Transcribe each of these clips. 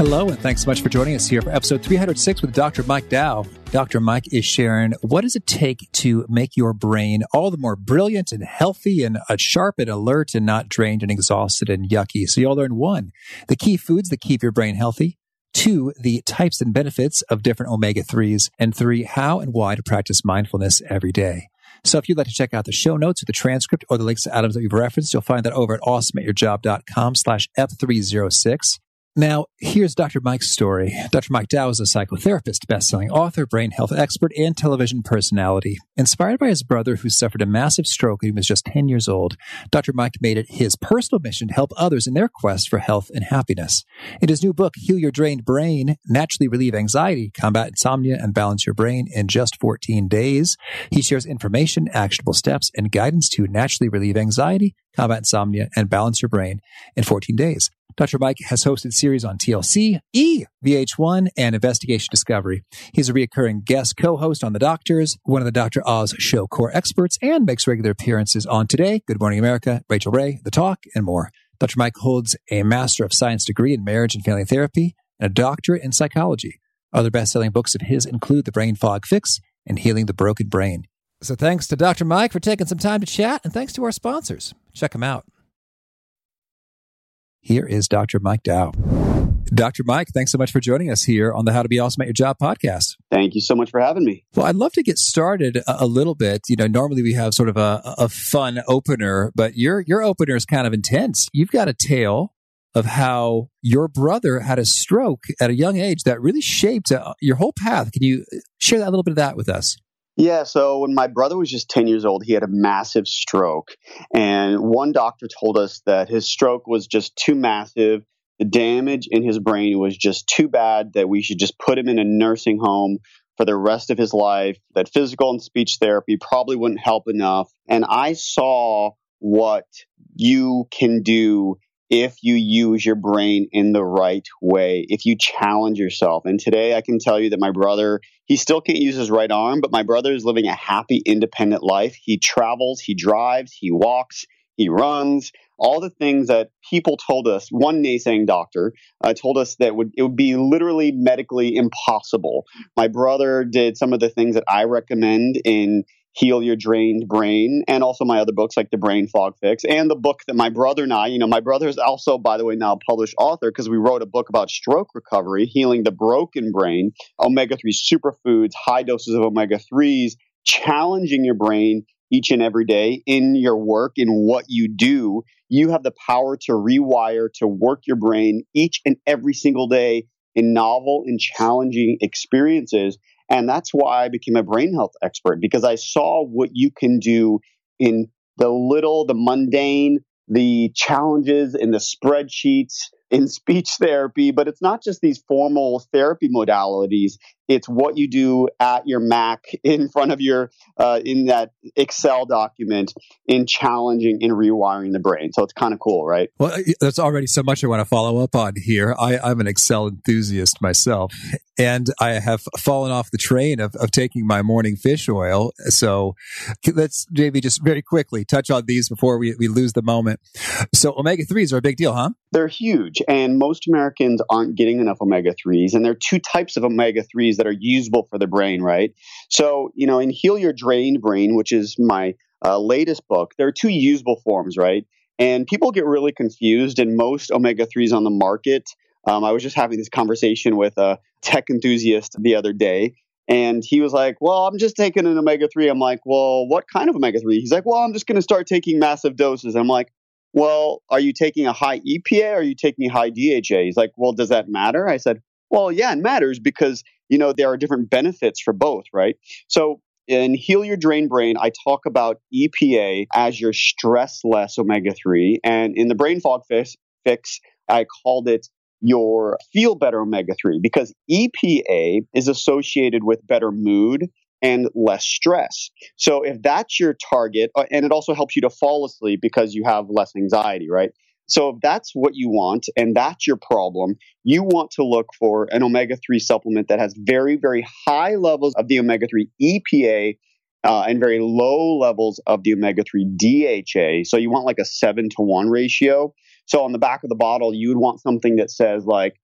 Hello, and thanks so much for joining us here for episode 306 with Dr. Mike Dow. Dr. Mike is sharing what does it take to make your brain all the more brilliant and healthy and sharp and alert and not drained and exhausted and yucky. So you'll learn one, the key foods that keep your brain healthy. Two, the types and benefits of different omega 3s. And three, how and why to practice mindfulness every day. So if you'd like to check out the show notes or the transcript or the links to items that we've referenced, you'll find that over at awesomeatyourjob.com slash F306. Now, here's Dr. Mike's story. Dr. Mike Dow is a psychotherapist, best-selling author, brain health expert, and television personality. Inspired by his brother who suffered a massive stroke when he was just 10 years old, Dr. Mike made it his personal mission to help others in their quest for health and happiness. In his new book, Heal Your Drained Brain, Naturally Relieve Anxiety, Combat Insomnia, and Balance Your Brain in Just 14 Days, he shares information, actionable steps, and guidance to naturally relieve anxiety, combat insomnia, and balance your brain in 14 days. Dr. Mike has hosted series on TLC, E, VH1, and Investigation Discovery. He's a reoccurring guest co-host on The Doctors, one of the Dr. Oz show core experts, and makes regular appearances on Today, Good Morning America, Rachael Ray, The Talk, and more. Dr. Mike holds a Master of Science degree in Marriage and Family Therapy and a doctorate in psychology. Other best-selling books of his include The Brain Fog Fix and Healing the Broken Brain. So thanks to Dr. Mike for taking some time to chat, and thanks to our sponsors. Check them out. Here is Dr. Mike Dow. Dr. Mike, thanks so much for joining us here on the How to Be Awesome at Your Job podcast. Thank you so much for having me. Well, I'd love to get started a, a little bit. You know, normally we have sort of a, a fun opener, but your your opener is kind of intense. You've got a tale of how your brother had a stroke at a young age that really shaped uh, your whole path. Can you share that a little bit of that with us? Yeah, so when my brother was just 10 years old, he had a massive stroke. And one doctor told us that his stroke was just too massive. The damage in his brain was just too bad that we should just put him in a nursing home for the rest of his life, that physical and speech therapy probably wouldn't help enough. And I saw what you can do if you use your brain in the right way, if you challenge yourself. And today I can tell you that my brother, he still can't use his right arm, but my brother is living a happy, independent life. He travels, he drives, he walks, he runs, all the things that people told us. One naysaying doctor uh, told us that would it would be literally medically impossible. My brother did some of the things that I recommend in Heal Your Drained Brain, and also my other books like The Brain Fog Fix, and the book that my brother and I, you know, my brother is also, by the way, now a published author because we wrote a book about stroke recovery, healing the broken brain, omega 3 superfoods, high doses of omega 3s, challenging your brain each and every day in your work, in what you do. You have the power to rewire, to work your brain each and every single day in novel and challenging experiences. And that's why I became a brain health expert because I saw what you can do in the little, the mundane, the challenges in the spreadsheets, in speech therapy, but it's not just these formal therapy modalities. It's what you do at your Mac in front of your, uh, in that Excel document, in challenging, and rewiring the brain. So it's kind of cool, right? Well, there's already so much I want to follow up on here. I, I'm an Excel enthusiast myself, and I have fallen off the train of, of taking my morning fish oil. So let's maybe just very quickly touch on these before we, we lose the moment. So omega 3s are a big deal, huh? They're huge, and most Americans aren't getting enough omega 3s. And there are two types of omega 3s that are usable for the brain, right? So, you know, in Heal Your Drained Brain, which is my uh, latest book, there are two usable forms, right? And people get really confused, and most omega 3s on the market. Um, I was just having this conversation with a tech enthusiast the other day, and he was like, Well, I'm just taking an omega 3. I'm like, Well, what kind of omega 3? He's like, Well, I'm just going to start taking massive doses. I'm like, well, are you taking a high EPA or are you taking a high DHA? He's like, well, does that matter? I said, well, yeah, it matters because, you know, there are different benefits for both, right? So in Heal Your Drain Brain, I talk about EPA as your stress less omega 3. And in the Brain Fog Fix, fix I called it your feel better omega 3 because EPA is associated with better mood, and less stress. So if that's your target, uh, and it also helps you to fall asleep because you have less anxiety, right? So if that's what you want and that's your problem, you want to look for an omega 3 supplement that has very, very high levels of the omega 3 EPA uh, and very low levels of the omega 3 DHA. So you want like a 7 to 1 ratio. So on the back of the bottle, you would want something that says like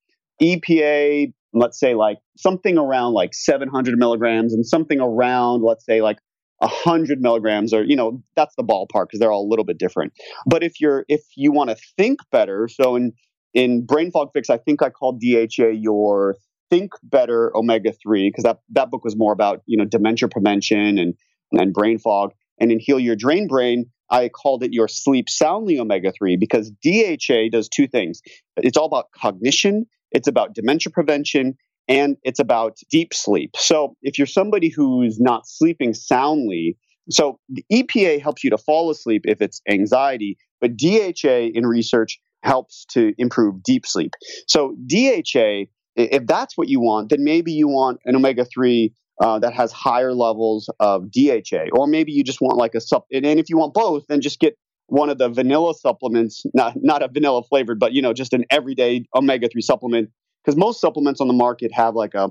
EPA, let's say like something around like 700 milligrams and something around, let's say like 100 milligrams or you know that's the ballpark because they're all a little bit different. But if you're if you want to think better so in in brain fog fix i think i called dha your think better omega-3 because that that book was more about you know dementia prevention and and brain fog. And in heal your drain brain i called it your sleep soundly omega-3 because dha does two things. It's all about cognition it's about dementia prevention and it's about deep sleep. So if you're somebody who's not sleeping soundly, so the EPA helps you to fall asleep if it's anxiety, but DHA in research helps to improve deep sleep. So DHA, if that's what you want, then maybe you want an omega 3 uh, that has higher levels of DHA, or maybe you just want like a sup. And if you want both, then just get one of the vanilla supplements, not not a vanilla flavored, but you know, just an everyday omega three supplement because most supplements on the market have like a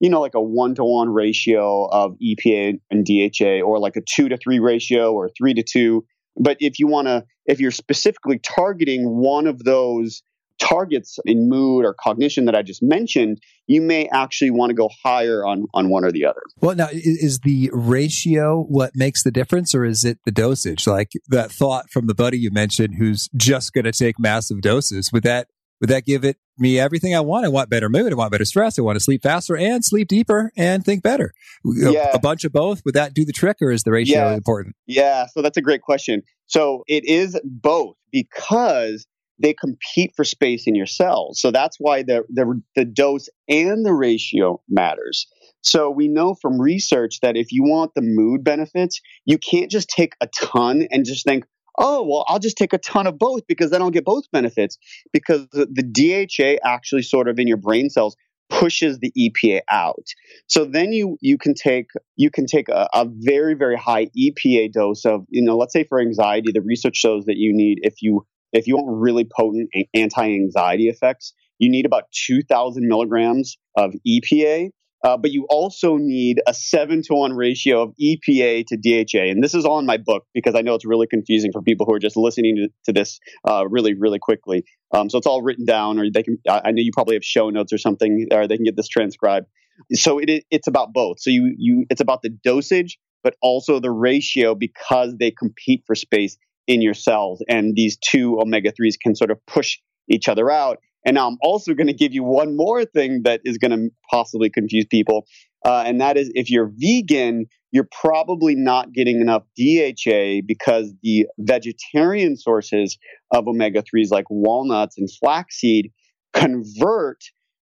you know like a one to one ratio of EPA and DHA or like a two to three ratio or three to two. But if you want to, if you're specifically targeting one of those targets in mood or cognition that I just mentioned, you may actually want to go higher on on one or the other. Well, now is the ratio what makes the difference, or is it the dosage? Like that thought from the buddy you mentioned, who's just going to take massive doses. Would that would that give it me everything I want? I want better mood. I want better stress. I want to sleep faster and sleep deeper and think better. Yeah. A, bunch of both. Would that do the trick or is the ratio yeah. important? Yeah. So that's a great question. So it is both because they compete for space in your cells. So that's why the, the, the dose and the ratio matters. So we know from research that if you want the mood benefits, you can't just take a ton and just think, oh, well, I'll just take a ton of both because then I'll get both benefits. Because the, the DHA actually sort of in your brain cells pushes the EPA out. So then you you can take you can take a, a, very very high EPA dose of you know let's say for anxiety the research shows that you need if you if you want really potent anti-anxiety effects you need about 2,000 milligrams of EPA uh, but you also need a seven to one ratio of EPA to DHA. And this is all in my book because I know it's really confusing for people who are just listening to, to this uh, really, really quickly. Um, so it's all written down, or they can. I know you probably have show notes or something, or they can get this transcribed. So it, it's about both. So you, you, it's about the dosage, but also the ratio because they compete for space in your cells, and these two omega threes can sort of push each other out. And now I'm also going to give you one more thing that is going to possibly confuse people. Uh, and that is if you're vegan, you're probably not getting enough DHA because the vegetarian sources of omega 3s, like walnuts and flaxseed, convert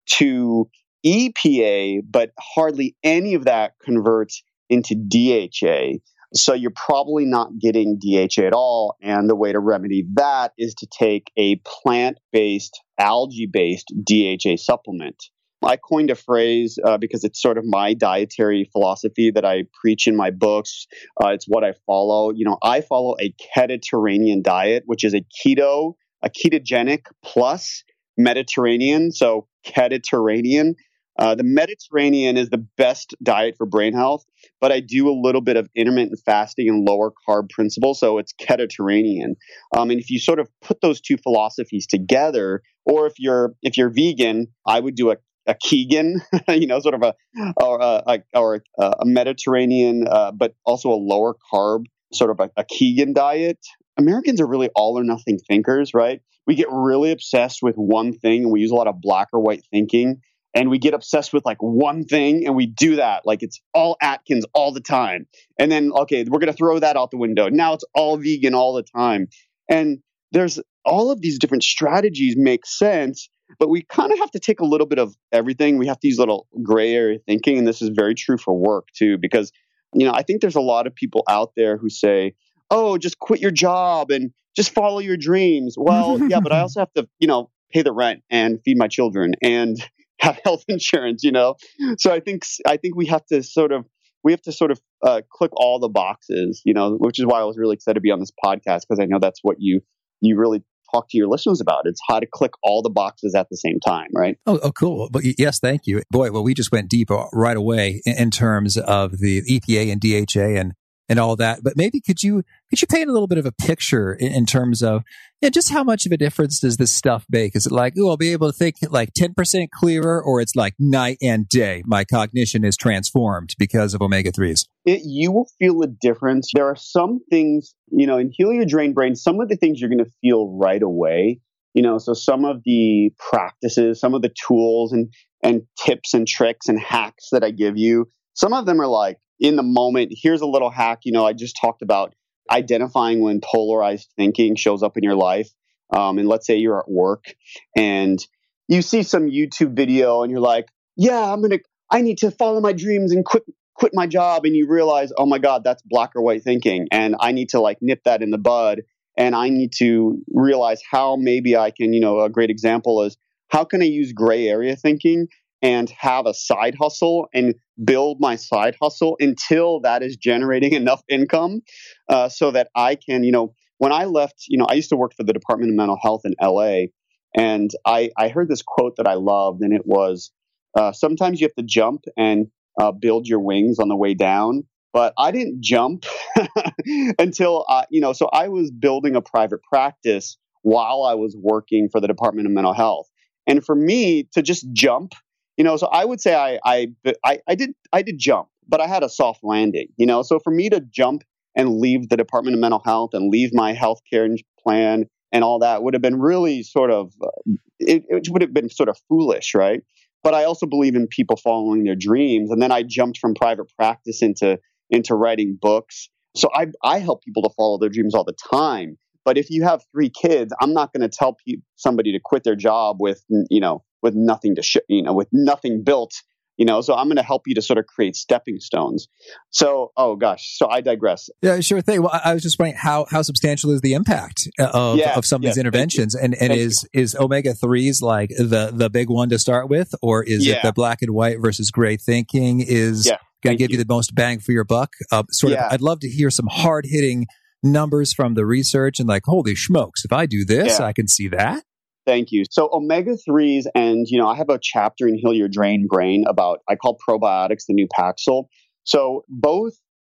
to EPA, but hardly any of that converts into DHA. So you're probably not getting DHA at all. And the way to remedy that is to take a plant based, algae based DHA supplement. I coined a phrase uh, because it's sort of my dietary philosophy that I preach in my books. Uh, it's what I follow. You know, I follow a Mediterranean diet, which is a keto, a ketogenic plus Mediterranean. So Keditarranean. Uh, the Mediterranean is the best diet for brain health, but I do a little bit of intermittent fasting and lower carb principles, so it's Keditarranean. Um, and if you sort of put those two philosophies together, or if you're if you're vegan, I would do a a Kegan, you know, sort of a or a, or a Mediterranean, uh, but also a lower carb, sort of a, a Kegan diet. Americans are really all or nothing thinkers, right? We get really obsessed with one thing, and we use a lot of black or white thinking and we get obsessed with like one thing and we do that. Like it's all atkins all the time. And then okay we're going to throw that out the window. Now it's all vegan all the time. And there's all of these different strategies make sense but we kind of have to take a little bit of everything. We have these little gray area thinking and this is very true for work too because you know i think there's a lot of people out there who say oh just quit your job and just follow your dreams. Well yeah but i also have to you know pay the rent and feed my children. And have health insurance, you know? So I think, I think we have to sort of, we have to sort of uh, click all the boxes, you know, which is why I was really excited to be on this podcast because I know that's what you, you really talk to your listeners about. It's how to click all the boxes at the same time, right? Oh, oh cool. But yes, thank you. Boy, well, we just went deep uh, right away in, in terms of the EPA and DHA and and all that. But maybe could you could you paint a little bit of a picture in, in terms of yeah, just how much of a difference does this stuff make? Is it like, oh, I'll be able to think like 10% clearer, or it's like night and day? My cognition is transformed because of omega 3s. you will feel a difference. There are some things, you know, in Heal Your Drained Brain, some of the things you're going to feel right away. You know, so some of the practices, some of the tools and, and tips and tricks and hacks that I give you, some of them are like, in the moment, here's a little hack. You know, I just talked about identifying when polarized thinking shows up in your life. Um, and let's say you're at work and you see some YouTube video and you're like, yeah, I'm going to, I need to follow my dreams and quit, quit my job. And you realize, oh my God, that's black or white thinking. And I need to like nip that in the bud. And I need to realize how maybe I can, you know, a great example is how can I use gray area thinking and have a side hustle and build my side hustle until that is generating enough income uh, so that I can, you know, when I left, you know, I used to work for the Department of Mental Health in LA, and I, I heard this quote that I loved, and it was uh, sometimes you have to jump and uh, build your wings on the way down. But I didn't jump until, I, you know, so I was building a private practice while I was working for the Department of Mental Health. And for me to just jump you know, so I would say I, I, I, I did, I did jump, but I had a soft landing, you know, so for me to jump and leave the Department of Mental Health and leave my health care plan and all that would have been really sort of, uh, it, it would have been sort of foolish, right? But I also believe in people following their dreams. And then I jumped from private practice into, into writing books. So I, I help people to follow their dreams all the time. But if you have three kids, I'm not going to tell pe- somebody to quit their job with, you know, with nothing to, sh- you know, with nothing built, you know. So I'm going to help you to sort of create stepping stones. So, oh gosh, so I digress. Yeah, sure thing. Well, I was just wondering how how substantial is the impact uh, of, yeah, of some of these interventions, and and Thank is you. is omega threes like the the big one to start with, or is yeah. it the black and white versus gray thinking is yeah. going to give you. you. the most bang for your buck? Uh, sort of. I'd love to hear some hard hitting numbers from the research and like, holy smokes, if I do this, I can see that. Thank you. So omega 3s, and you know, I have a chapter in Heal Your Drain Brain about I call probiotics the new Paxil. So both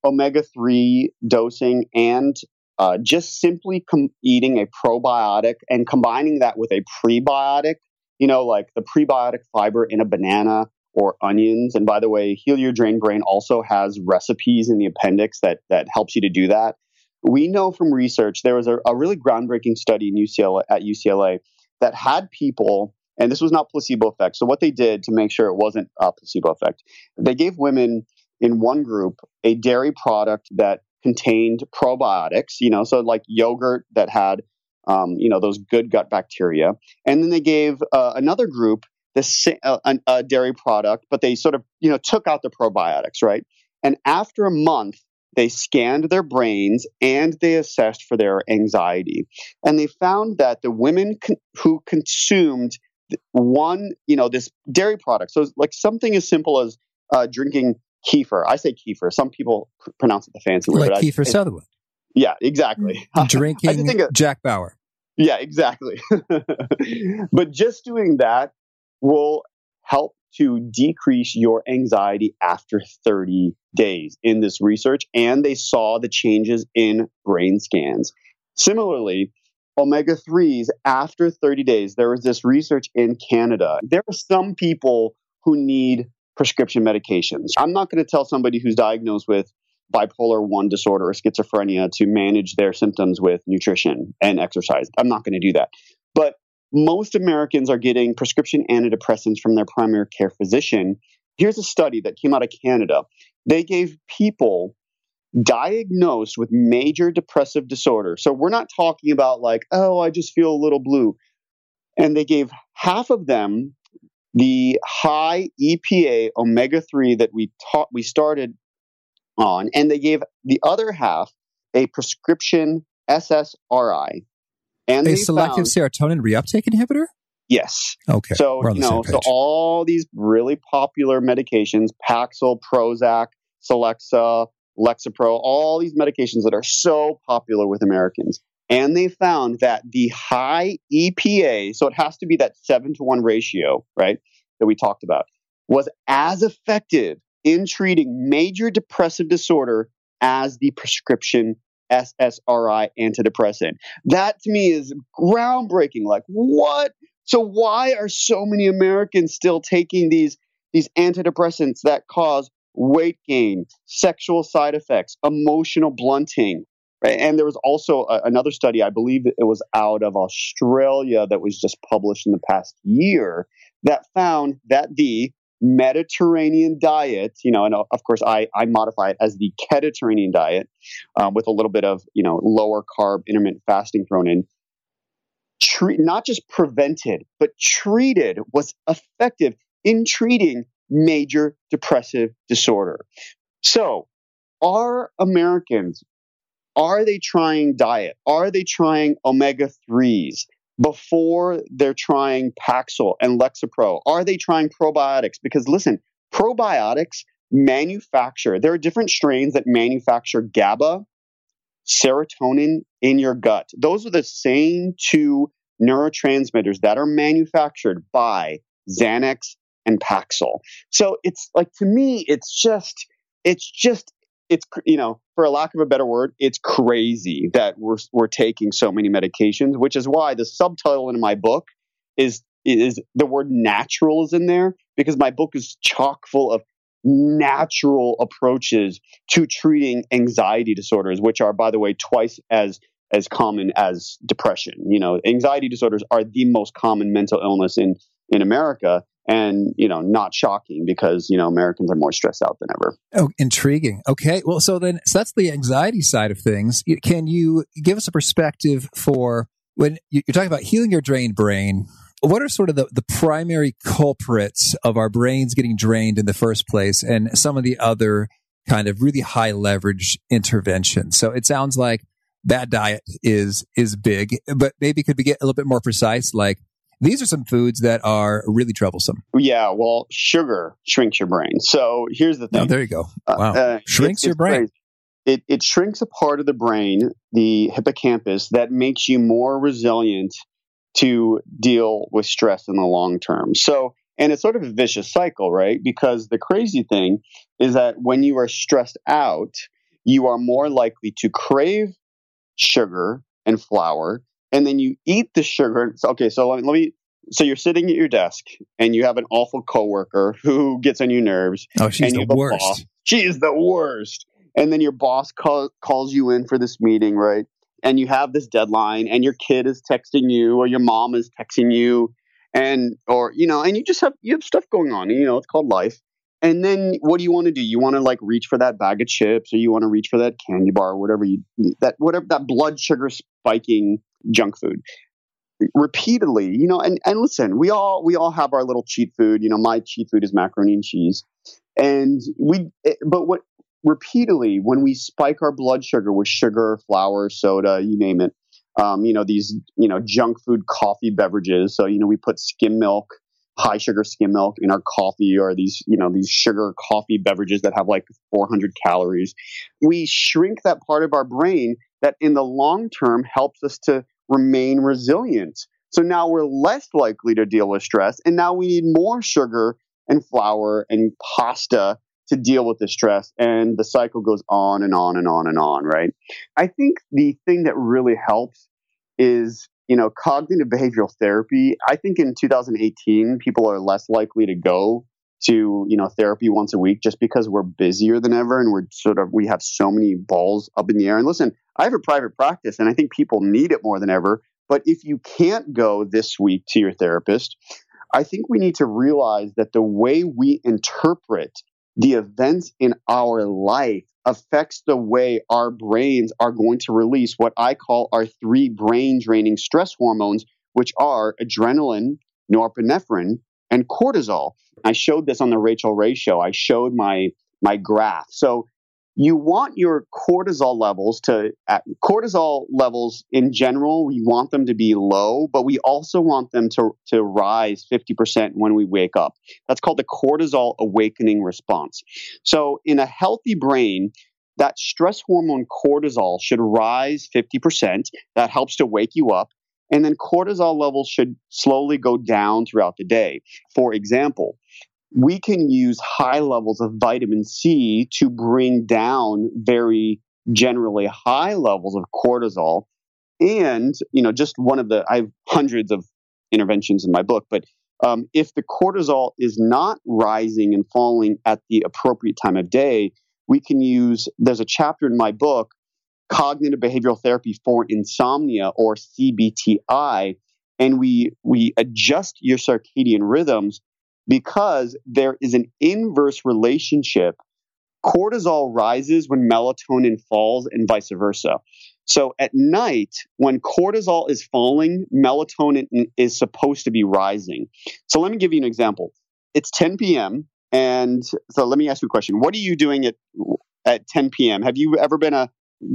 omega 3 dosing and uh, just simply com- eating a probiotic and combining that with a prebiotic, you know, like the prebiotic fiber in a banana or onions. And by the way, Heal Your Drain Brain also has recipes in the appendix that that helps you to do that. We know from research there was a, a really groundbreaking study in UCLA at UCLA that had people, and this was not placebo effect. So what they did to make sure it wasn't a placebo effect, they gave women in one group a dairy product that contained probiotics, you know, so like yogurt that had, um, you know, those good gut bacteria, and then they gave uh, another group this uh, a dairy product, but they sort of, you know, took out the probiotics, right? And after a month, they scanned their brains and they assessed for their anxiety. And they found that the women con- who consumed one, you know, this dairy product, so like something as simple as uh, drinking kefir. I say kefir. Some people pr- pronounce it the fancy way. Like Kiefer Sutherland. Yeah, exactly. Drinking of, Jack Bauer. Yeah, exactly. but just doing that will help to decrease your anxiety after 30 days in this research, and they saw the changes in brain scans. Similarly, omega 3s after 30 days, there was this research in Canada. There are some people who need prescription medications. I'm not going to tell somebody who's diagnosed with bipolar 1 disorder or schizophrenia to manage their symptoms with nutrition and exercise. I'm not going to do that. But most Americans are getting prescription antidepressants from their primary care physician. Here's a study that came out of Canada. They gave people diagnosed with major depressive disorder. So we're not talking about like, oh, I just feel a little blue. And they gave half of them the high EPA omega 3 that we taught we started on and they gave the other half a prescription SSRI and a selective found, serotonin reuptake inhibitor? Yes. Okay. So, you know, so all these really popular medications, Paxil, Prozac, Celexa, Lexapro, all these medications that are so popular with Americans. And they found that the high EPA, so it has to be that seven to one ratio, right, that we talked about, was as effective in treating major depressive disorder as the prescription SSRI antidepressant. That to me is groundbreaking. Like, what? So why are so many Americans still taking these these antidepressants that cause weight gain, sexual side effects, emotional blunting? Right? And there was also a, another study, I believe it was out of Australia that was just published in the past year that found that the Mediterranean diet, you know, and of course I, I modify it as the Mediterranean diet um, with a little bit of, you know, lower carb intermittent fasting thrown in, treat, not just prevented, but treated was effective in treating major depressive disorder. So are Americans, are they trying diet? Are they trying omega 3s? Before they're trying Paxil and Lexapro? Are they trying probiotics? Because listen, probiotics manufacture, there are different strains that manufacture GABA, serotonin in your gut. Those are the same two neurotransmitters that are manufactured by Xanax and Paxil. So it's like to me, it's just, it's just it's you know for a lack of a better word it's crazy that we're we're taking so many medications which is why the subtitle in my book is is the word natural is in there because my book is chock full of natural approaches to treating anxiety disorders which are by the way twice as as common as depression. You know anxiety disorders are the most common mental illness in in america and you know not shocking because you know americans are more stressed out than ever. Oh intriguing. Okay. Well so then so that's the anxiety side of things. Can you give us a perspective for when you're talking about healing your drained brain? What are sort of the, the primary culprits of our brains getting drained in the first place and some of the other kind of really high leverage interventions? So it sounds like bad diet is is big but maybe could we get a little bit more precise like these are some foods that are really troublesome. Yeah, well, sugar shrinks your brain. So here's the thing. Oh, there you go. Uh, wow, uh, shrinks it, your brain. It, it shrinks a part of the brain, the hippocampus, that makes you more resilient to deal with stress in the long term. So, and it's sort of a vicious cycle, right? Because the crazy thing is that when you are stressed out, you are more likely to crave sugar and flour and then you eat the sugar. Okay, so let me, let me so you're sitting at your desk and you have an awful coworker who gets on your nerves. Oh, she's the worst. Boss. She is the worst. And then your boss call, calls you in for this meeting, right? And you have this deadline, and your kid is texting you, or your mom is texting you, and or you know, and you just have you have stuff going on. You know, it's called life. And then what do you want to do? You want to like reach for that bag of chips, or you want to reach for that candy bar, or whatever you that whatever that blood sugar spiking junk food repeatedly you know and and listen we all we all have our little cheat food. You know my cheat food is macaroni and cheese. And we eh, but what repeatedly when we spike our blood sugar with sugar flour soda you name it um, you know these you know junk food coffee beverages. So you know we put skim milk high sugar skim milk in our coffee or these you know these sugar coffee beverages that have like 400 calories. We shrink that part of our brain that in the long term helps us to remain resilient. So now we're less likely to deal with stress, and now we need more sugar and flour and pasta to deal with the stress. And the cycle goes on and on and on and on, right? I think the thing that really helps is you know cognitive behavioral therapy i think in 2018 people are less likely to go to you know therapy once a week just because we're busier than ever and we're sort of we have so many balls up in the air. And listen i have a private practice and i think people need it more than ever. But if you can't go this week to your therapist i think we need to realize that the way we interpret the events in our life affects the way our brains are going to release what i call our three brain draining stress hormones which are adrenaline norepinephrine and cortisol. I showed this on the Rachael Ray show. I showed my my graph. So you want your cortisol levels to uh, cortisol levels in general we want them to be low but we also want them to to rise 50% when we wake up that's called the cortisol awakening response so in a healthy brain that stress hormone cortisol should rise 50%. That helps to wake you up. And then cortisol levels should slowly go down throughout the day. For example, we can use high levels of vitamin C to bring down very generally high levels of cortisol. And, you know, just one of the, I have hundreds of interventions in my book, but um, if the cortisol is not rising and falling at the appropriate time of day, we can use, there's a chapter in my book, Cognitive Behavioral Therapy for Insomnia or CBTI, and we, we adjust your circadian rhythms because there is an inverse relationship. Cortisol rises when melatonin falls and vice versa. So at night, when cortisol is falling, melatonin is supposed to be rising. So let me give you an example. It's 10 p.m. And so let me ask you a question. What are you doing at at 10 p.m.? Have you ever been a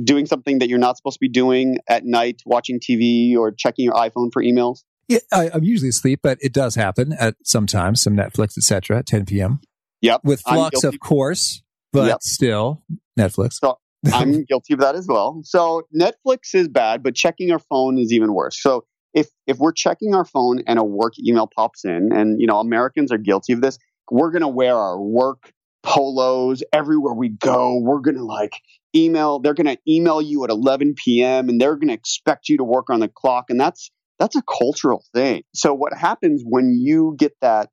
doing something that you're not supposed to be doing at night, watching TV or checking your iPhone for emails? Yeah, I, am usually asleep, but it does happen at sometimes some Netflix, etc. at 10 p.m. Yep, with f.lux, of course, but yep. still Netflix. So I'm guilty of that as well. So Netflix is bad, but checking our phone is even worse. So if if we're checking our phone and a work email pops in, and you know Americans are guilty of this, we're gonna wear our work polos everywhere we go. We're gonna like email. They're gonna email you at 11 p.m. and they're gonna expect you to work on the clock, and that's that's a cultural thing. So what happens when you get that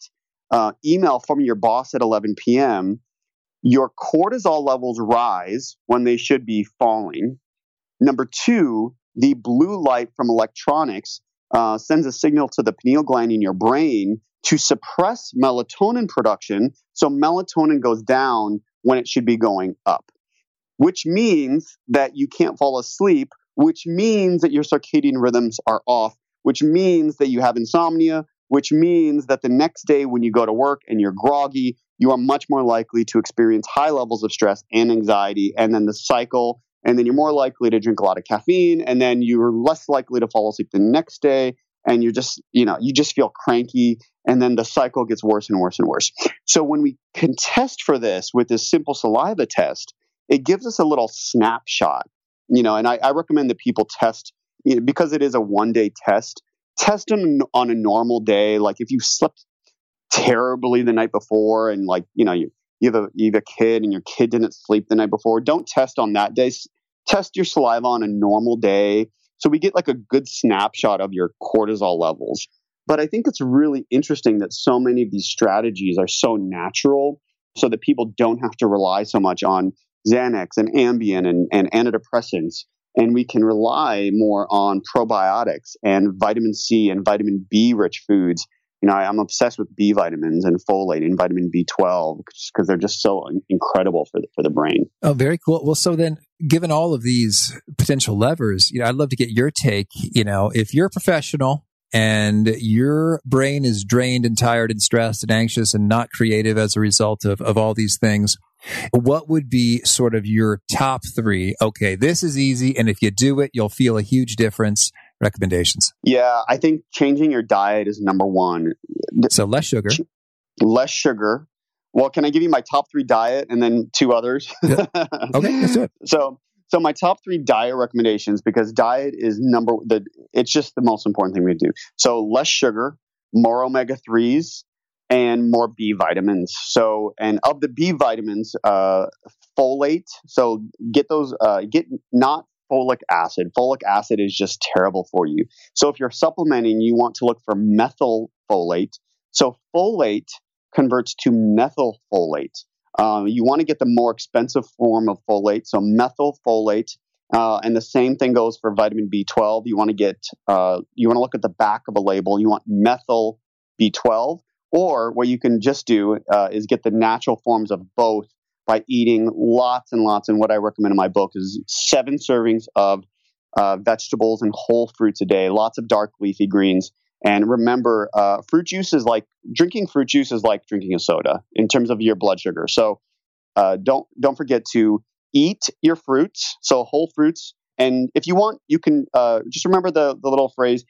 uh, email from your boss at 11 p.m your cortisol levels rise when they should be falling. Number two, the blue light from electronics uh, sends a signal to the pineal gland in your brain to suppress melatonin production. So melatonin goes down when it should be going up, which means that you can't fall asleep, which means that your circadian rhythms are off, which means that you have insomnia, which means that the next day when you go to work and you're groggy, you are much more likely to experience high levels of stress and anxiety. And then the cycle, and then you're more likely to drink a lot of caffeine, and then you're less likely to fall asleep the next day. And you're just, you know, you just feel cranky. And then the cycle gets worse and worse and worse. So when we can test for this with this simple saliva test, it gives us a little snapshot, you know, and I, I recommend that people test you know, because it is a one day test test them on a normal day. Like if you slept terribly the night before and like, you know, you, you have a, you have a kid and your kid didn't sleep the night before, don't test on that day. Test your saliva on a normal day. So we get like a good snapshot of your cortisol levels. But I think it's really interesting that so many of these strategies are so natural so that people don't have to rely so much on Xanax and Ambien and, and antidepressants and we can rely more on probiotics and vitamin C and vitamin B rich foods. You know, I, am obsessed with B vitamins and folate and vitamin B12 because they're just so incredible for the, for the brain. Oh, very cool. Well, so then, given all of these potential levers, you know, I'd love to get your take. You know, if you're a professional and your brain is drained and tired and stressed and anxious and not creative as a result of, of all these things, what would be sort of your top three? Okay, this is easy. And if you do it, you'll feel a huge difference. Recommendations. Yeah, I think changing your diet is number one. So less sugar. Less sugar. Well, can I give you my top three diet and then two others? Yeah. Okay, let's do it. So, so my top three diet recommendations because diet is number the it's just the most important thing we do. So less sugar, more omega threes, and more B vitamins. So, and of the B vitamins, uh, folate. So get those, uh, get not folic acid. Folic acid is just terrible for you. So if you're supplementing, you want to look for methyl folate. So folate converts to methylfolate. Um, you want to get the more expensive form of folate, so methylfolate. Uh, and the same thing goes for vitamin B12. You want to get, uh, you want to look at the back of a label. You want methyl B12. Or what you can just do uh, is get the natural forms of both by eating lots and lots. And what I recommend in my book is seven servings of uh, vegetables and whole fruits a day, lots of dark leafy greens. And remember, uh, fruit juice is like drinking fruit juice is like drinking a soda in terms of your blood sugar. So uh, don't don't forget to eat your fruits, so whole fruits. And if you want, you can uh, just remember the the little phrase: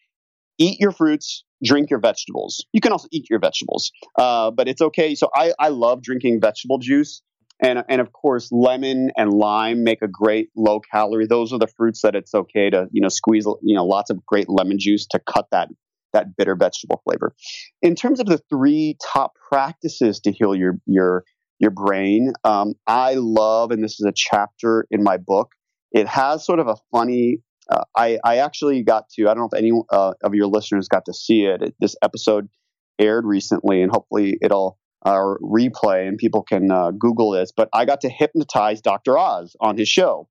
eat your fruits, drink your vegetables. You can also eat your vegetables, uh, but it's okay. So I, I love drinking vegetable juice. And, and of course, lemon and lime make a great low calorie. Those are the fruits that it's okay to, you know, squeeze, you know, lots of great lemon juice to cut that, that bitter vegetable flavor. In terms of the three top practices to heal your, your, your brain, um, I love, and this is a chapter in my book, it has sort of a funny uh, I, I actually got to, I don't know if any uh, of your listeners got to see it. This episode aired recently, and hopefully it'll uh, replay and people can uh, Google this. But I got to hypnotize Dr. Oz on his show.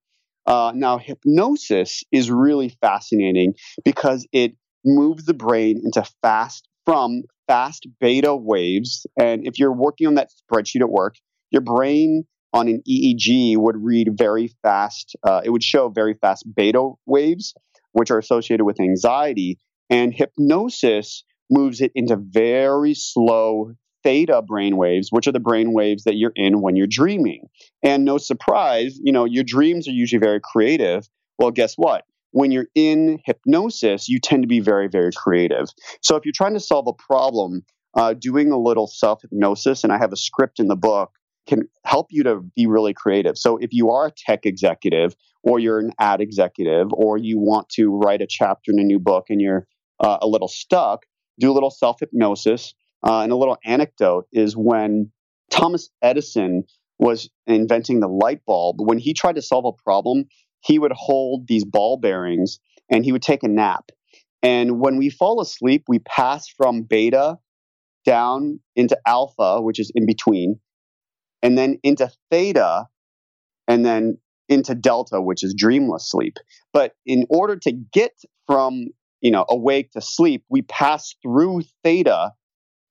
Uh, now, hypnosis is really fascinating because it moves the brain into fast, from fast beta waves. And if you're working on that spreadsheet at work, your brain on an EEG would read very fast, uh, it would show very fast beta waves, which are associated with anxiety. And hypnosis moves it into very slow theta brain waves, which are the brain waves that you're in when you're dreaming. And no surprise, you know, your dreams are usually very creative. Well, guess what? When you're in hypnosis, you tend to be very, very creative. So if you're trying to solve a problem, uh, doing a little self hypnosis, and I have a script in the book can help you to be really creative. So if you are a tech executive or you're an ad executive or you want to write a chapter in a new book and you're uh, a little stuck, do a little self hypnosis. Uh, and a little anecdote is when Thomas Edison was inventing the light bulb, when he tried to solve a problem, he would hold these ball bearings and he would take a nap. And when we fall asleep, we pass from beta down into alpha, which is in between, and then into theta, and then into delta, which is dreamless sleep. But in order to get from you know awake to sleep, we pass through theta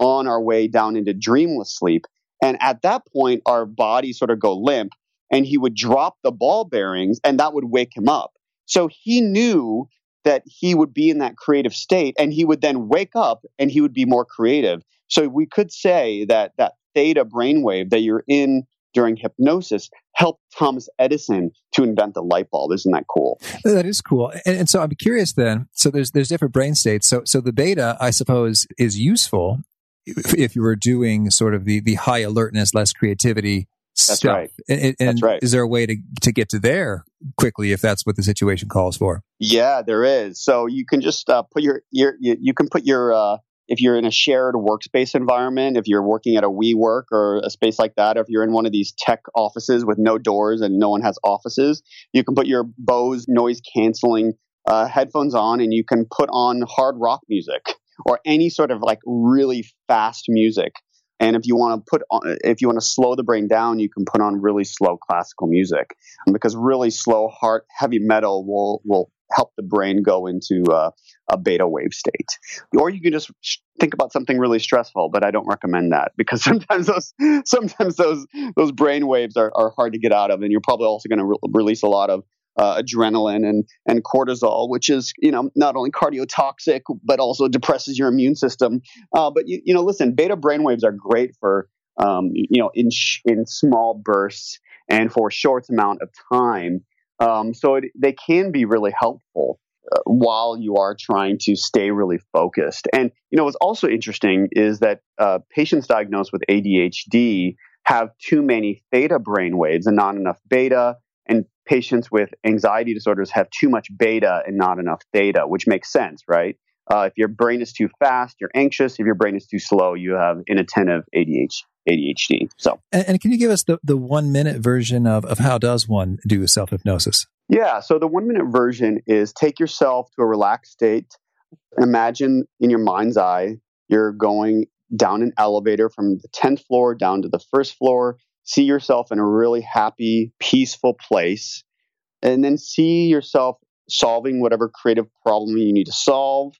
on our way down into dreamless sleep. And at that point, our bodies sort of go limp, and he would drop the ball bearings, and that would wake him up. So he knew that he would be in that creative state, and he would then wake up and he would be more creative. So we could say that that theta brainwave that you're in during hypnosis helped Thomas Edison to invent the light bulb. Isn't that cool? That is cool. And, and, so I'm curious then. So there's there's different brain states. So so the beta, I suppose, is useful if, if you were doing sort of the the high alertness, less creativity that's stuff. Right. And, and that's right. Is there a way to to get to there quickly if that's what the situation calls for? Yeah, there is. So you can just uh, put your, your you, you can put your uh, if you're in a shared workspace environment, if you're working at a WeWork or a space like that, or if you're in one of these tech offices with no doors and no one has offices, you can put your Bose noise canceling uh, headphones on and you can put on hard rock music or any sort of like really fast music. And if you want to put on, if you want to slow the brain down, you can put on really slow classical music because really slow, hard, heavy metal will will help the brain go into uh, a beta wave state. Or you can just think about something really stressful, but I don't recommend that because sometimes those sometimes those those brain waves are, are hard to get out of, and you're probably also going to re- release a lot of uh, adrenaline and and cortisol, which is you know not only cardiotoxic but also depresses your immune system. Uh, but you, you know, listen, beta brain waves are great for um, you know in sh- in small bursts and for a short amount of time. Um, so it, they can be really helpful uh, while you are trying to stay really focused. And you know what's also interesting is that uh, patients diagnosed with ADHD have too many theta brain waves and not enough beta. And patients with anxiety disorders have too much beta and not enough theta, which makes sense, right? Uh, if your brain is too fast, you're anxious. If your brain is too slow, you have inattentive ADHD. ADHD. So, and, and, can you give us the, the one minute version of, of how does one do self hypnosis? Yeah. So the one minute version is take yourself to a relaxed state. Imagine in your mind's eye you're going down an elevator from the 10th floor down to the first floor. See yourself in a really happy, peaceful place. And then see yourself solving whatever creative problem you need to solve.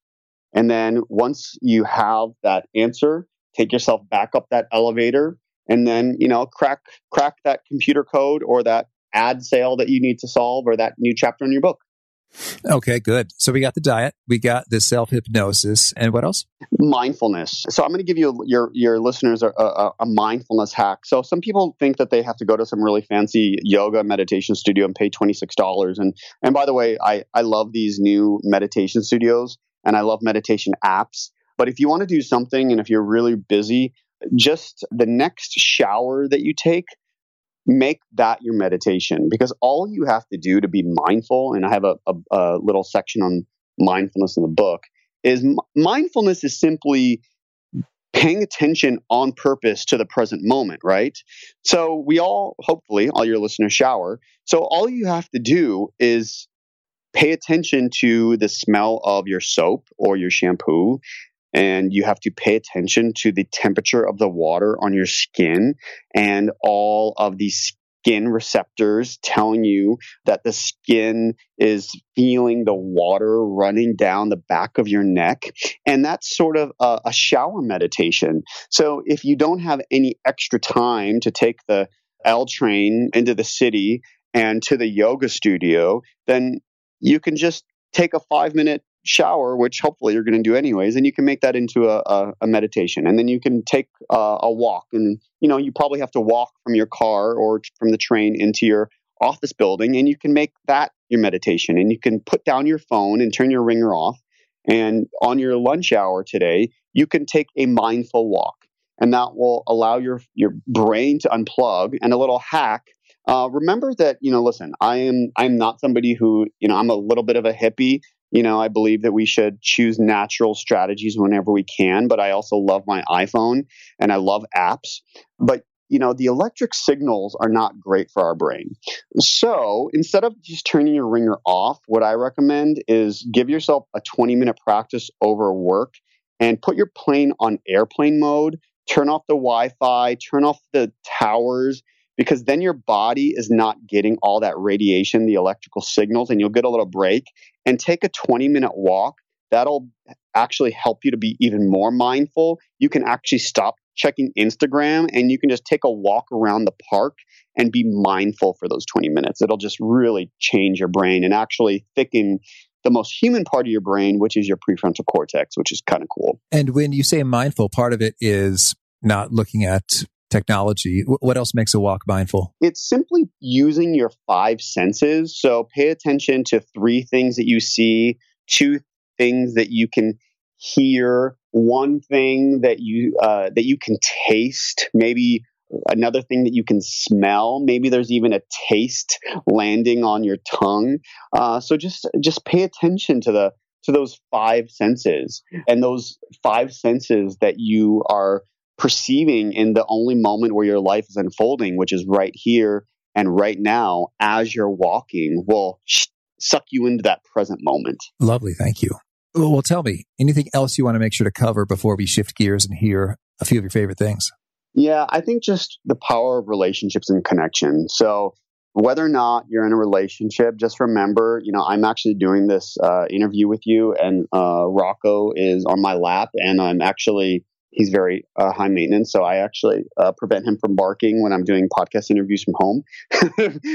And then once you have that answer, take yourself back up that elevator and then you know crack crack that computer code or that ad sale that you need to solve or that new chapter in your book okay good. So we got the diet we got the self hypnosis and what else? Mindfulness. So i'm going to give you your your listeners a, a, a, mindfulness hack. So some people think that they have to go to some really fancy yoga meditation studio and pay $26 and and by the way i i love these new meditation studios and i love meditation apps. But if you want to do something and if you're really busy, just the next shower that you take, make that your meditation because all you have to do to be mindful, and I have a, a, a little section on mindfulness in the book, is m- mindfulness is simply paying attention on purpose to the present moment, right? So we all, hopefully, all your listeners shower. So all you have to do is pay attention to the smell of your soap or your shampoo. And you have to pay attention to the temperature of the water on your skin and all of these skin receptors telling you that the skin is feeling the water running down the back of your neck. And that's sort of a, a shower meditation. So if you don't have any extra time to take the L train into the city and to the yoga studio, then you can just take a five minute shower, which hopefully you're going to do anyways, and you can make that into a, a, a meditation. And then you can take uh, a walk, and you know you probably have to walk from your car or from the train into your office building, and you can make that your meditation. And you can put down your phone and turn your ringer off. And on your lunch hour today, you can take a mindful walk, and that will allow your your brain to unplug. And a little hack uh, remember that you know listen i am i'm not somebody who you know i'm a little bit of a hippie you know, I believe that we should choose natural strategies whenever we can, but I also love my iPhone and I love apps. But you know, the electric signals are not great for our brain. So instead of just turning your ringer off, what I recommend is give yourself a 20 minute practice over work and put your plane on airplane mode, turn off the Wi Fi, turn off the towers, because then your body is not getting all that radiation, the electrical signals, and you'll get a little break. And take a 20 minute walk. That'll actually help you to be even more mindful. You can actually stop checking Instagram and you can just take a walk around the park and be mindful for those 20 minutes. It'll just really change your brain and actually thicken the most human part of your brain, which is your prefrontal cortex, which is kind of cool. And when you say mindful, part of it is not looking at technology. What else makes a walk mindful? It's simply using your five senses. So pay attention to three things that you see, two things that you can hear, one thing that you uh, that you can taste, maybe another thing that you can smell. Maybe there's even a taste landing on your tongue. Uh, so just just pay attention to the to those five senses and those five senses that you are perceiving in the only moment where your life is unfolding, which is right here and right now as you're walking, will suck you into that present moment. Lovely. Thank you. Well, tell me anything else you want to make sure to cover before we shift gears and hear a few of your favorite things? Yeah, I think just the power of relationships and connection. So, whether or not you're in a relationship, just remember, you know, I'm actually doing this uh, interview with you, and uh, Rocco is on my lap, and I'm actually he's very uh, high maintenance. So I actually uh, prevent him from barking when I'm doing podcast interviews from home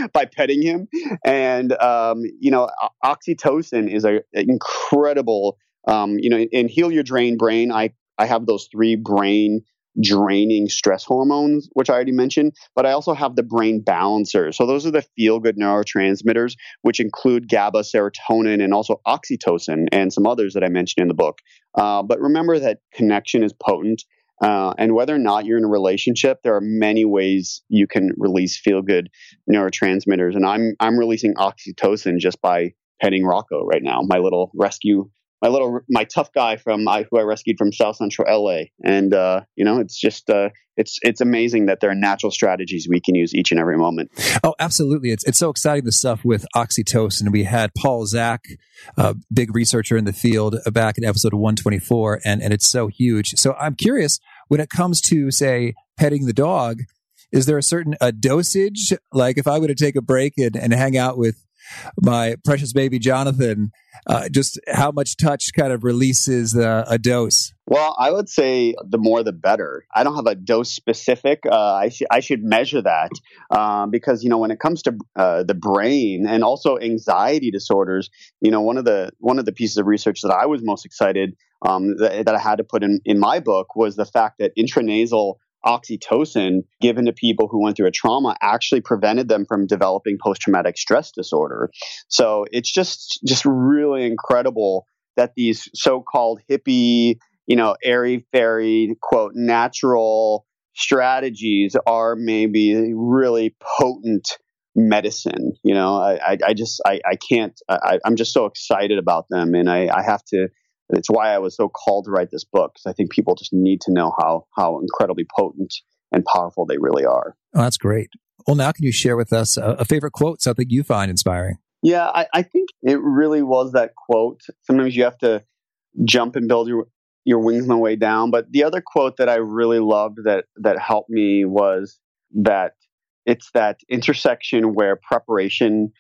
by petting him. And, um, you know, oxytocin is an incredible, um, you know, in Heal Your Drained Brain, I, I have those three brain draining stress hormones, which I already mentioned, but I also have the brain balancer. So those are the feel good neurotransmitters, which include GABA, serotonin, and also oxytocin, and some others that I mentioned in the book. Uh, but remember that connection is potent. Uh, and whether or not you're in a relationship, there are many ways you can release feel good neurotransmitters. And I'm I'm releasing oxytocin just by petting Rocco right now, my little rescue my little my tough guy from I, who I rescued from South Central LA, and uh, you know it's just uh, it's it's amazing that there are natural strategies we can use each and every moment. Oh, absolutely! It's it's so exciting the stuff with oxytocin. We had Paul Zak, a big researcher in the field, back in episode one twenty four, and and it's so huge. So I'm curious when it comes to say petting the dog. Is there a certain a dosage? Like if I were to take a break and, and hang out with my precious baby Jonathan, uh, just how much touch kind of releases uh, a dose? Well, I would say the more the better. I don't have a dose specific. Uh, I, sh- I should measure that um, because you know when it comes to uh, the brain and also anxiety disorders, you know one of the one of the pieces of research that I was most excited um, that, that I had to put in in my book was the fact that intranasal oxytocin given to people who went through a trauma actually prevented them from developing post-traumatic stress disorder. So it's just just really incredible that these so-called hippie, you know, airy fairy quote natural strategies are maybe really potent medicine. You know, I, I, just, I, I can't, I, I'm just so excited about them. And I, I have to, it's why I was so called to write this book because I think people just need to know how, how incredibly potent and powerful they really are. Oh, that's great. Well, now can you share with us a, a favorite quote, something you find inspiring? Yeah, I, I think it really was that quote. Sometimes you have to jump and build your your wings on the way down. But the other quote that I really loved that that helped me was that it's that intersection where preparation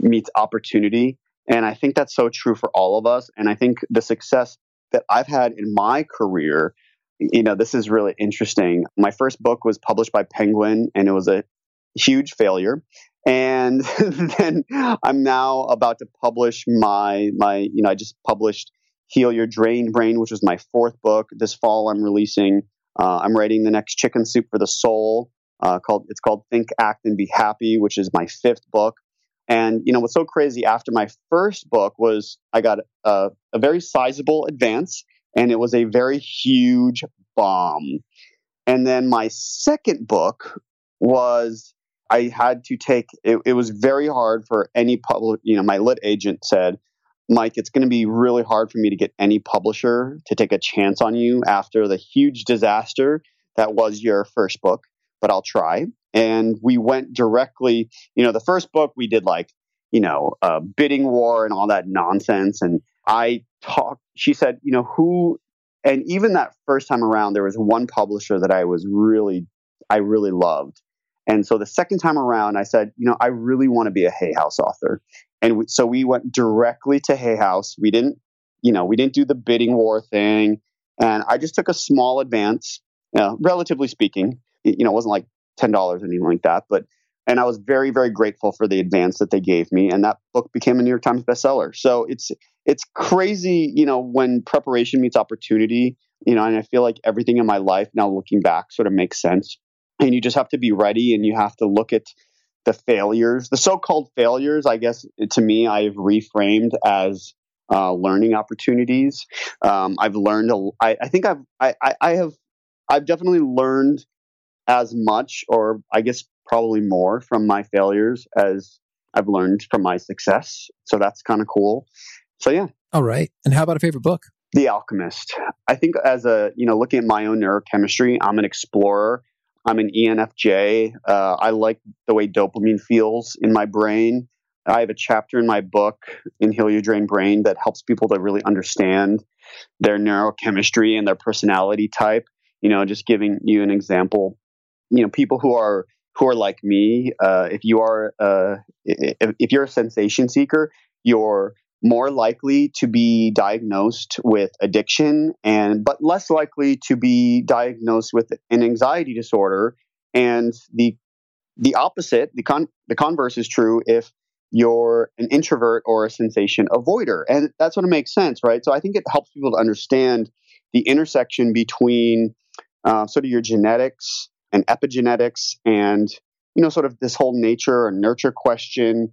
meets opportunity. And I think that's so true for all of us. And I think the success that I've had in my career, you know, this is really interesting. My first book was published by Penguin and it was a huge failure. And then I'm now about to publish my my you know I just published Heal Your Drained Brain, which was my fourth book. This fall, I'm releasing. Uh, I'm writing the next Chicken Soup for the Soul. Uh, called it's called Think, Act, and Be Happy, which is my fifth book. And you know what's so crazy? After my first book was, I got a, a very sizable advance, and it was a very huge bomb. And then my second book was I had to take. It, it was very hard for any public. You know, my lit agent said Mike, it's going to be really hard for me to get any publisher to take a chance on you after the huge disaster that was your first book, but I'll try. And we went directly, you know, the first book we did like, you know, a bidding war and all that nonsense. And I talked, she said, you know, who, and even that first time around, there was one publisher that I was really, I really loved. And so the second time around, I said, you know, I really want to be a Hay House author. And we, so we went directly to Hay House. We didn't, you know, we didn't do the bidding war thing. And I just took a small advance, you know, relatively speaking. You know, it wasn't like $10 or anything like that. But, and I was very, very grateful for the advance that they gave me. And that book became a New York Times bestseller. So it's, it's crazy, you know, when preparation meets opportunity, you know, and I feel like everything in my life now looking back sort of makes sense. And you just have to be ready and you have to look at, the failures, the so-called failures, I guess to me, I've reframed as uh, learning opportunities. Um, I've learned, a, I, I think I've, I, I have, I've definitely learned as much, or I guess probably more from my failures as I've learned from my success. So that's kind of cool. So yeah. All right. And how about a favorite book? The Alchemist. I think as a, you know, looking at my own neurochemistry, I'm an explorer. I'm an ENFJ. Uh, I like the way dopamine feels in my brain. I have a chapter in my book in Heal Your Drained Brain that helps people to really understand their neurochemistry and their personality type. You know, just giving you an example. You know, people who are who are like me. Uh, if you are uh, if, if you're a sensation seeker, you're more likely to be diagnosed with addiction and but less likely to be diagnosed with an anxiety disorder and the the opposite the con the converse is true if you're an introvert or a sensation avoider and that's what makes sense right so i think it helps people to understand the intersection between uh, sort of your genetics and epigenetics and you know sort of this whole nature or nurture question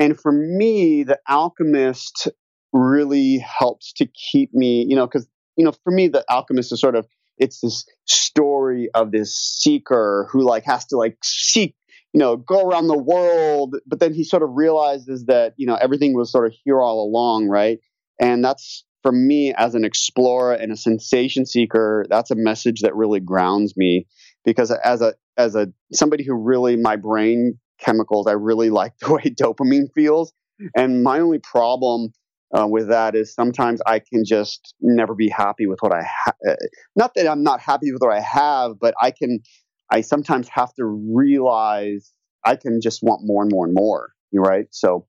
and for me, The Alchemist really helps to keep me, you know, because, you know, for me, The Alchemist is sort of, it's this story of this seeker who like has to like seek, you know, go around the world, but then he sort of realizes that, you know, everything was sort of here all along, right? And that's for me as an explorer and a sensation seeker, that's a message that really grounds me because as a as a somebody who really my brain chemicals. I really like the way dopamine feels. And my only problem uh, with that is sometimes I can just never be happy with what I have. Uh, not that I'm not happy with what I have, but I can, I sometimes have to realize I can just want more and more and more. Right. So,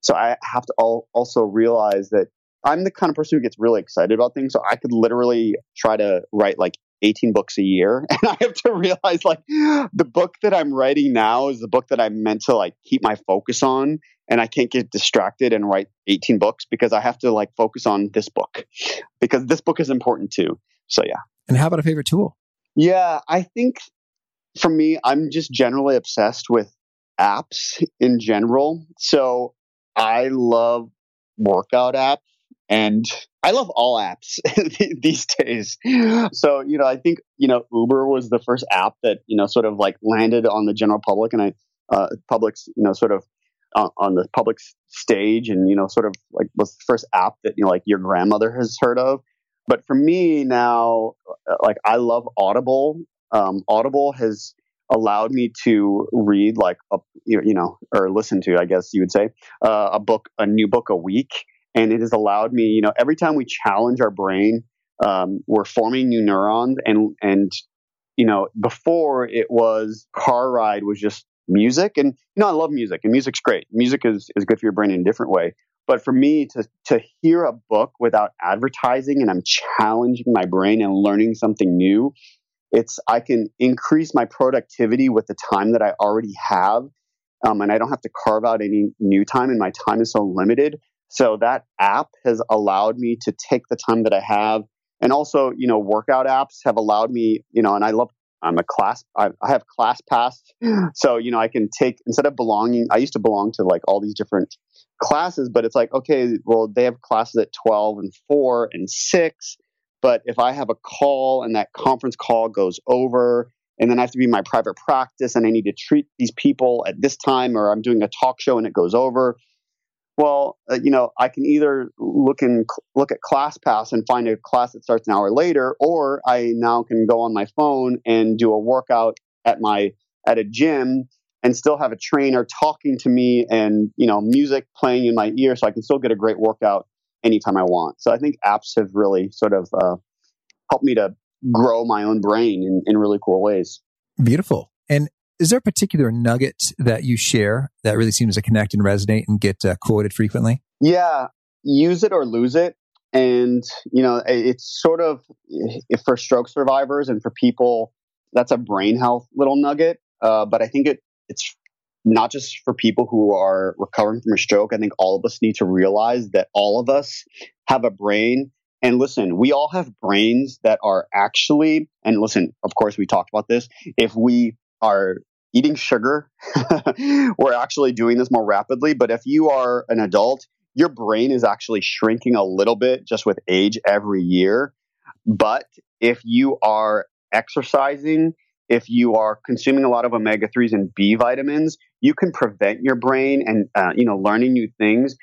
so I have to al- also realize that I'm the kind of person who gets really excited about things. So I could literally try to write like 18 books a year and i have to realize like the book that i'm writing now is the book that i'm meant to like keep my focus on and i can't get distracted and write 18 books because i have to like focus on this book because this book is important too. So yeah. And how about a favorite tool? Yeah i think for me i'm just generally obsessed with apps in general. So i love workout apps and I love all apps these days. So, you know, I think, you know, Uber was the first app that, you know, sort of like landed on the general public and I, uh, public's, you know, sort of uh, on the public stage and, you know, sort of like was the first app that, you know, like your grandmother has heard of. But for me now, uh, like I love Audible. Um, Audible has allowed me to read like a, you know, or listen to, I guess you would say, uh, a book, a new book a week and it has allowed me, you know, every time we challenge our brain, um, we're forming new neurons, and and you know, before it was car ride was just music, and you know, I love music, and music's great. Music is is good for your brain in a different way. But for me to to hear a book without advertising, and I'm challenging my brain and learning something new, it's I can increase my productivity with the time that I already have. Um, and I don't have to carve out any new time, and my time is so limited so that app has allowed me to take the time that I have. And also, you know, workout apps have allowed me, you know, and I love, I'm a class, I, have ClassPass. So, you know, I can take, instead of belonging, I used to belong to like all these different classes, but it's like, okay, well, they have classes at 12 and 4 and 6. But if I have a call and that conference call goes over, and then I have to be my private practice and I need to treat these people at this time, or I'm doing a talk show and it goes over, well, uh, you know, I can either look in look at ClassPass and find a class that starts an hour later, or I now can go on my phone and do a workout at my at a gym and still have a trainer talking to me and you know music playing in my ear, so I can still get a great workout anytime I want. So I think apps have really sort of uh, helped me to grow my own brain in, in really cool ways. Beautiful. And is there a particular nugget that you share that really seems to connect and resonate and get uh, quoted frequently? Yeah, use it or lose it. And, you know, it's sort of for stroke survivors and for people, that's a brain health little nugget. Uh, but I think it, it's not just for people who are recovering from a stroke. I think all of us need to realize that all of us have a brain. And listen, we all have brains that are actually, and listen, of course, we talked about this. If we are eating sugar, we're actually doing this more rapidly. But if you are an adult, your brain is actually shrinking a little bit just with age every year. But if you are exercising, if you are consuming a lot of omega 3s and B vitamins, you can prevent your brain and uh, you know learning new things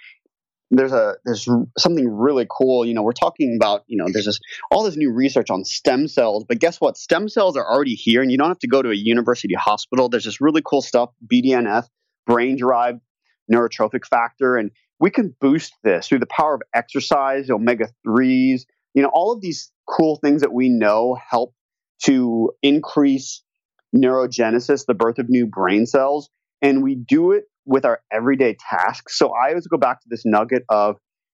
there's a there's something really cool. You know, we're talking about you know there's this all this new research on stem cells, but guess what? Stem cells are already here, and you don't have to go to a university hospital. There's this really cool stuff, BDNF, brain derived neurotrophic factor, and we can boost this through the power of exercise, omega threes. You know, all of these cool things that we know help to increase neurogenesis, the birth of new brain cells, and we do it with our everyday tasks. So I always go back to this nugget of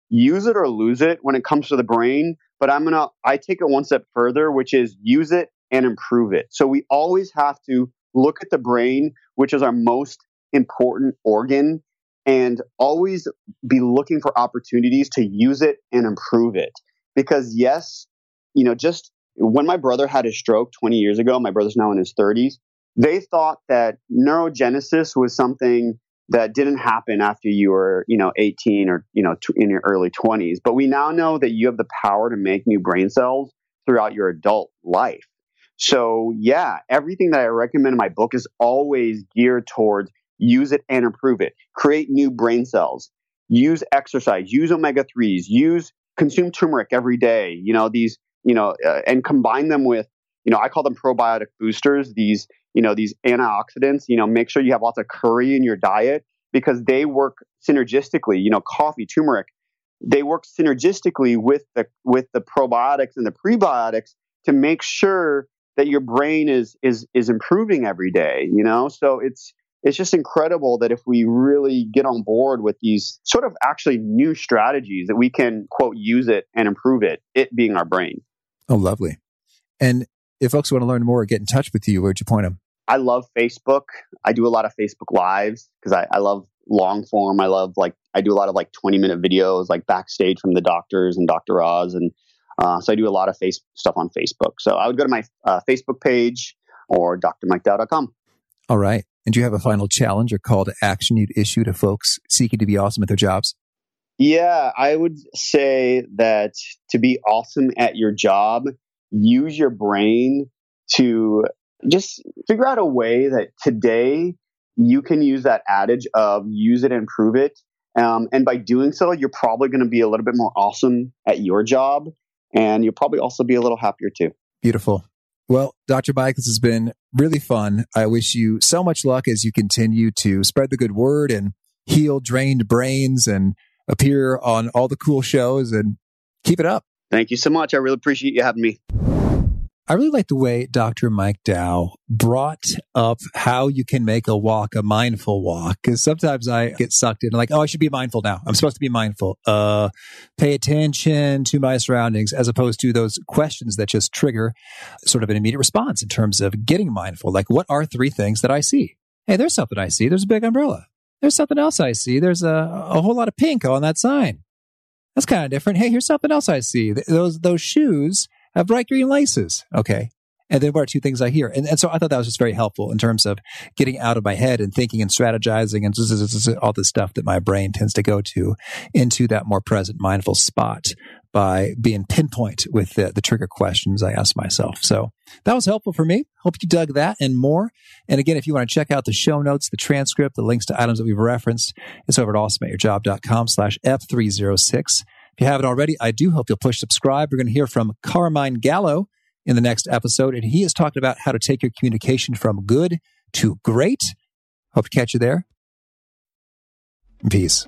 use it or lose it when it comes to the brain. But I'm going to, I take it one step further, which is use it and improve it. So we always have to look at the brain, which is our most important organ, and always be looking for opportunities to use it and improve it. Because, yes, you know, just when my brother had his stroke 20 years ago, my brother's now in his 30s, they thought that neurogenesis was something that didn't happen after you were, you know, 18 or, you know, in your early 20s. But we now know that you have the power to make new brain cells throughout your adult life. So, yeah, everything that I recommend in my book is always geared towards use it and improve it. Create new brain cells. Use exercise, use omega 3s, use consume turmeric every day, you know, these, you know, uh, and combine them with, you know, I call them probiotic boosters, these you know these antioxidants you know make sure you have lots of curry in your diet because they work synergistically you know coffee turmeric they work synergistically with the with the probiotics and the prebiotics to make sure that your brain is is is improving every day you know? So it's it's just incredible that if we really get on board with these sort of actually new strategies that we can quote use it and improve it it being our brain. Oh lovely. And if folks want to learn more or get in touch with you, where'd you point them? I love Facebook. I do a lot of Facebook lives because I, I love long form. I love like I do a lot of like 20 minute videos like backstage from the doctors and Dr. Oz. And uh, so I do a lot of face stuff on Facebook. So I would go to my uh, Facebook page or drmikedow.com. All right. And do you have a final challenge or call to action you'd issue to folks seeking to be awesome at their jobs? Yeah, I would say that to be awesome at your job, use your brain to just figure out a way that today you can use that adage of use it and prove it. Um, and by doing so, you're probably going to be a little bit more awesome at your job and you'll probably also be a little happier too. Beautiful. Well, Dr. Mike, this has been really fun. I wish you so much luck as you continue to spread the good word and heal drained brains and appear on all the cool shows and keep it up. Thank you so much. I really appreciate you having me. I really like the way Dr. Mike Dow brought up how you can make a walk a mindful walk. Because sometimes I get sucked in, like, oh, I should be mindful now. I'm supposed to be mindful. Uh, pay attention to my surroundings, as opposed to those questions that just trigger sort of an immediate response in terms of getting mindful. Like, what are three things that I see? Hey, there's something I see. There's a big umbrella. There's something else I see. There's a, a whole lot of pink on that sign. That's kind of different. Hey, here's something else I see. Those those shoes have bright green laces. Okay. And then what are two things I hear? And, and so I thought that was just very helpful in terms of getting out of my head and thinking and strategizing and all the stuff that my brain tends to go to into that more present mindful spot by being pinpoint with the, the trigger questions I ask myself. So that was helpful for me. Hope you dug that and more. And again, if you want to check out the show notes, the transcript, the links to items that we've referenced, it's over at awesomeatyourjob.com slash F306. If you haven't already, I do hope you'll push subscribe. We're going to hear from Carmine Gallo in the next episode, and he is talking about how to take your communication from good to great. Hope to catch you there. Peace.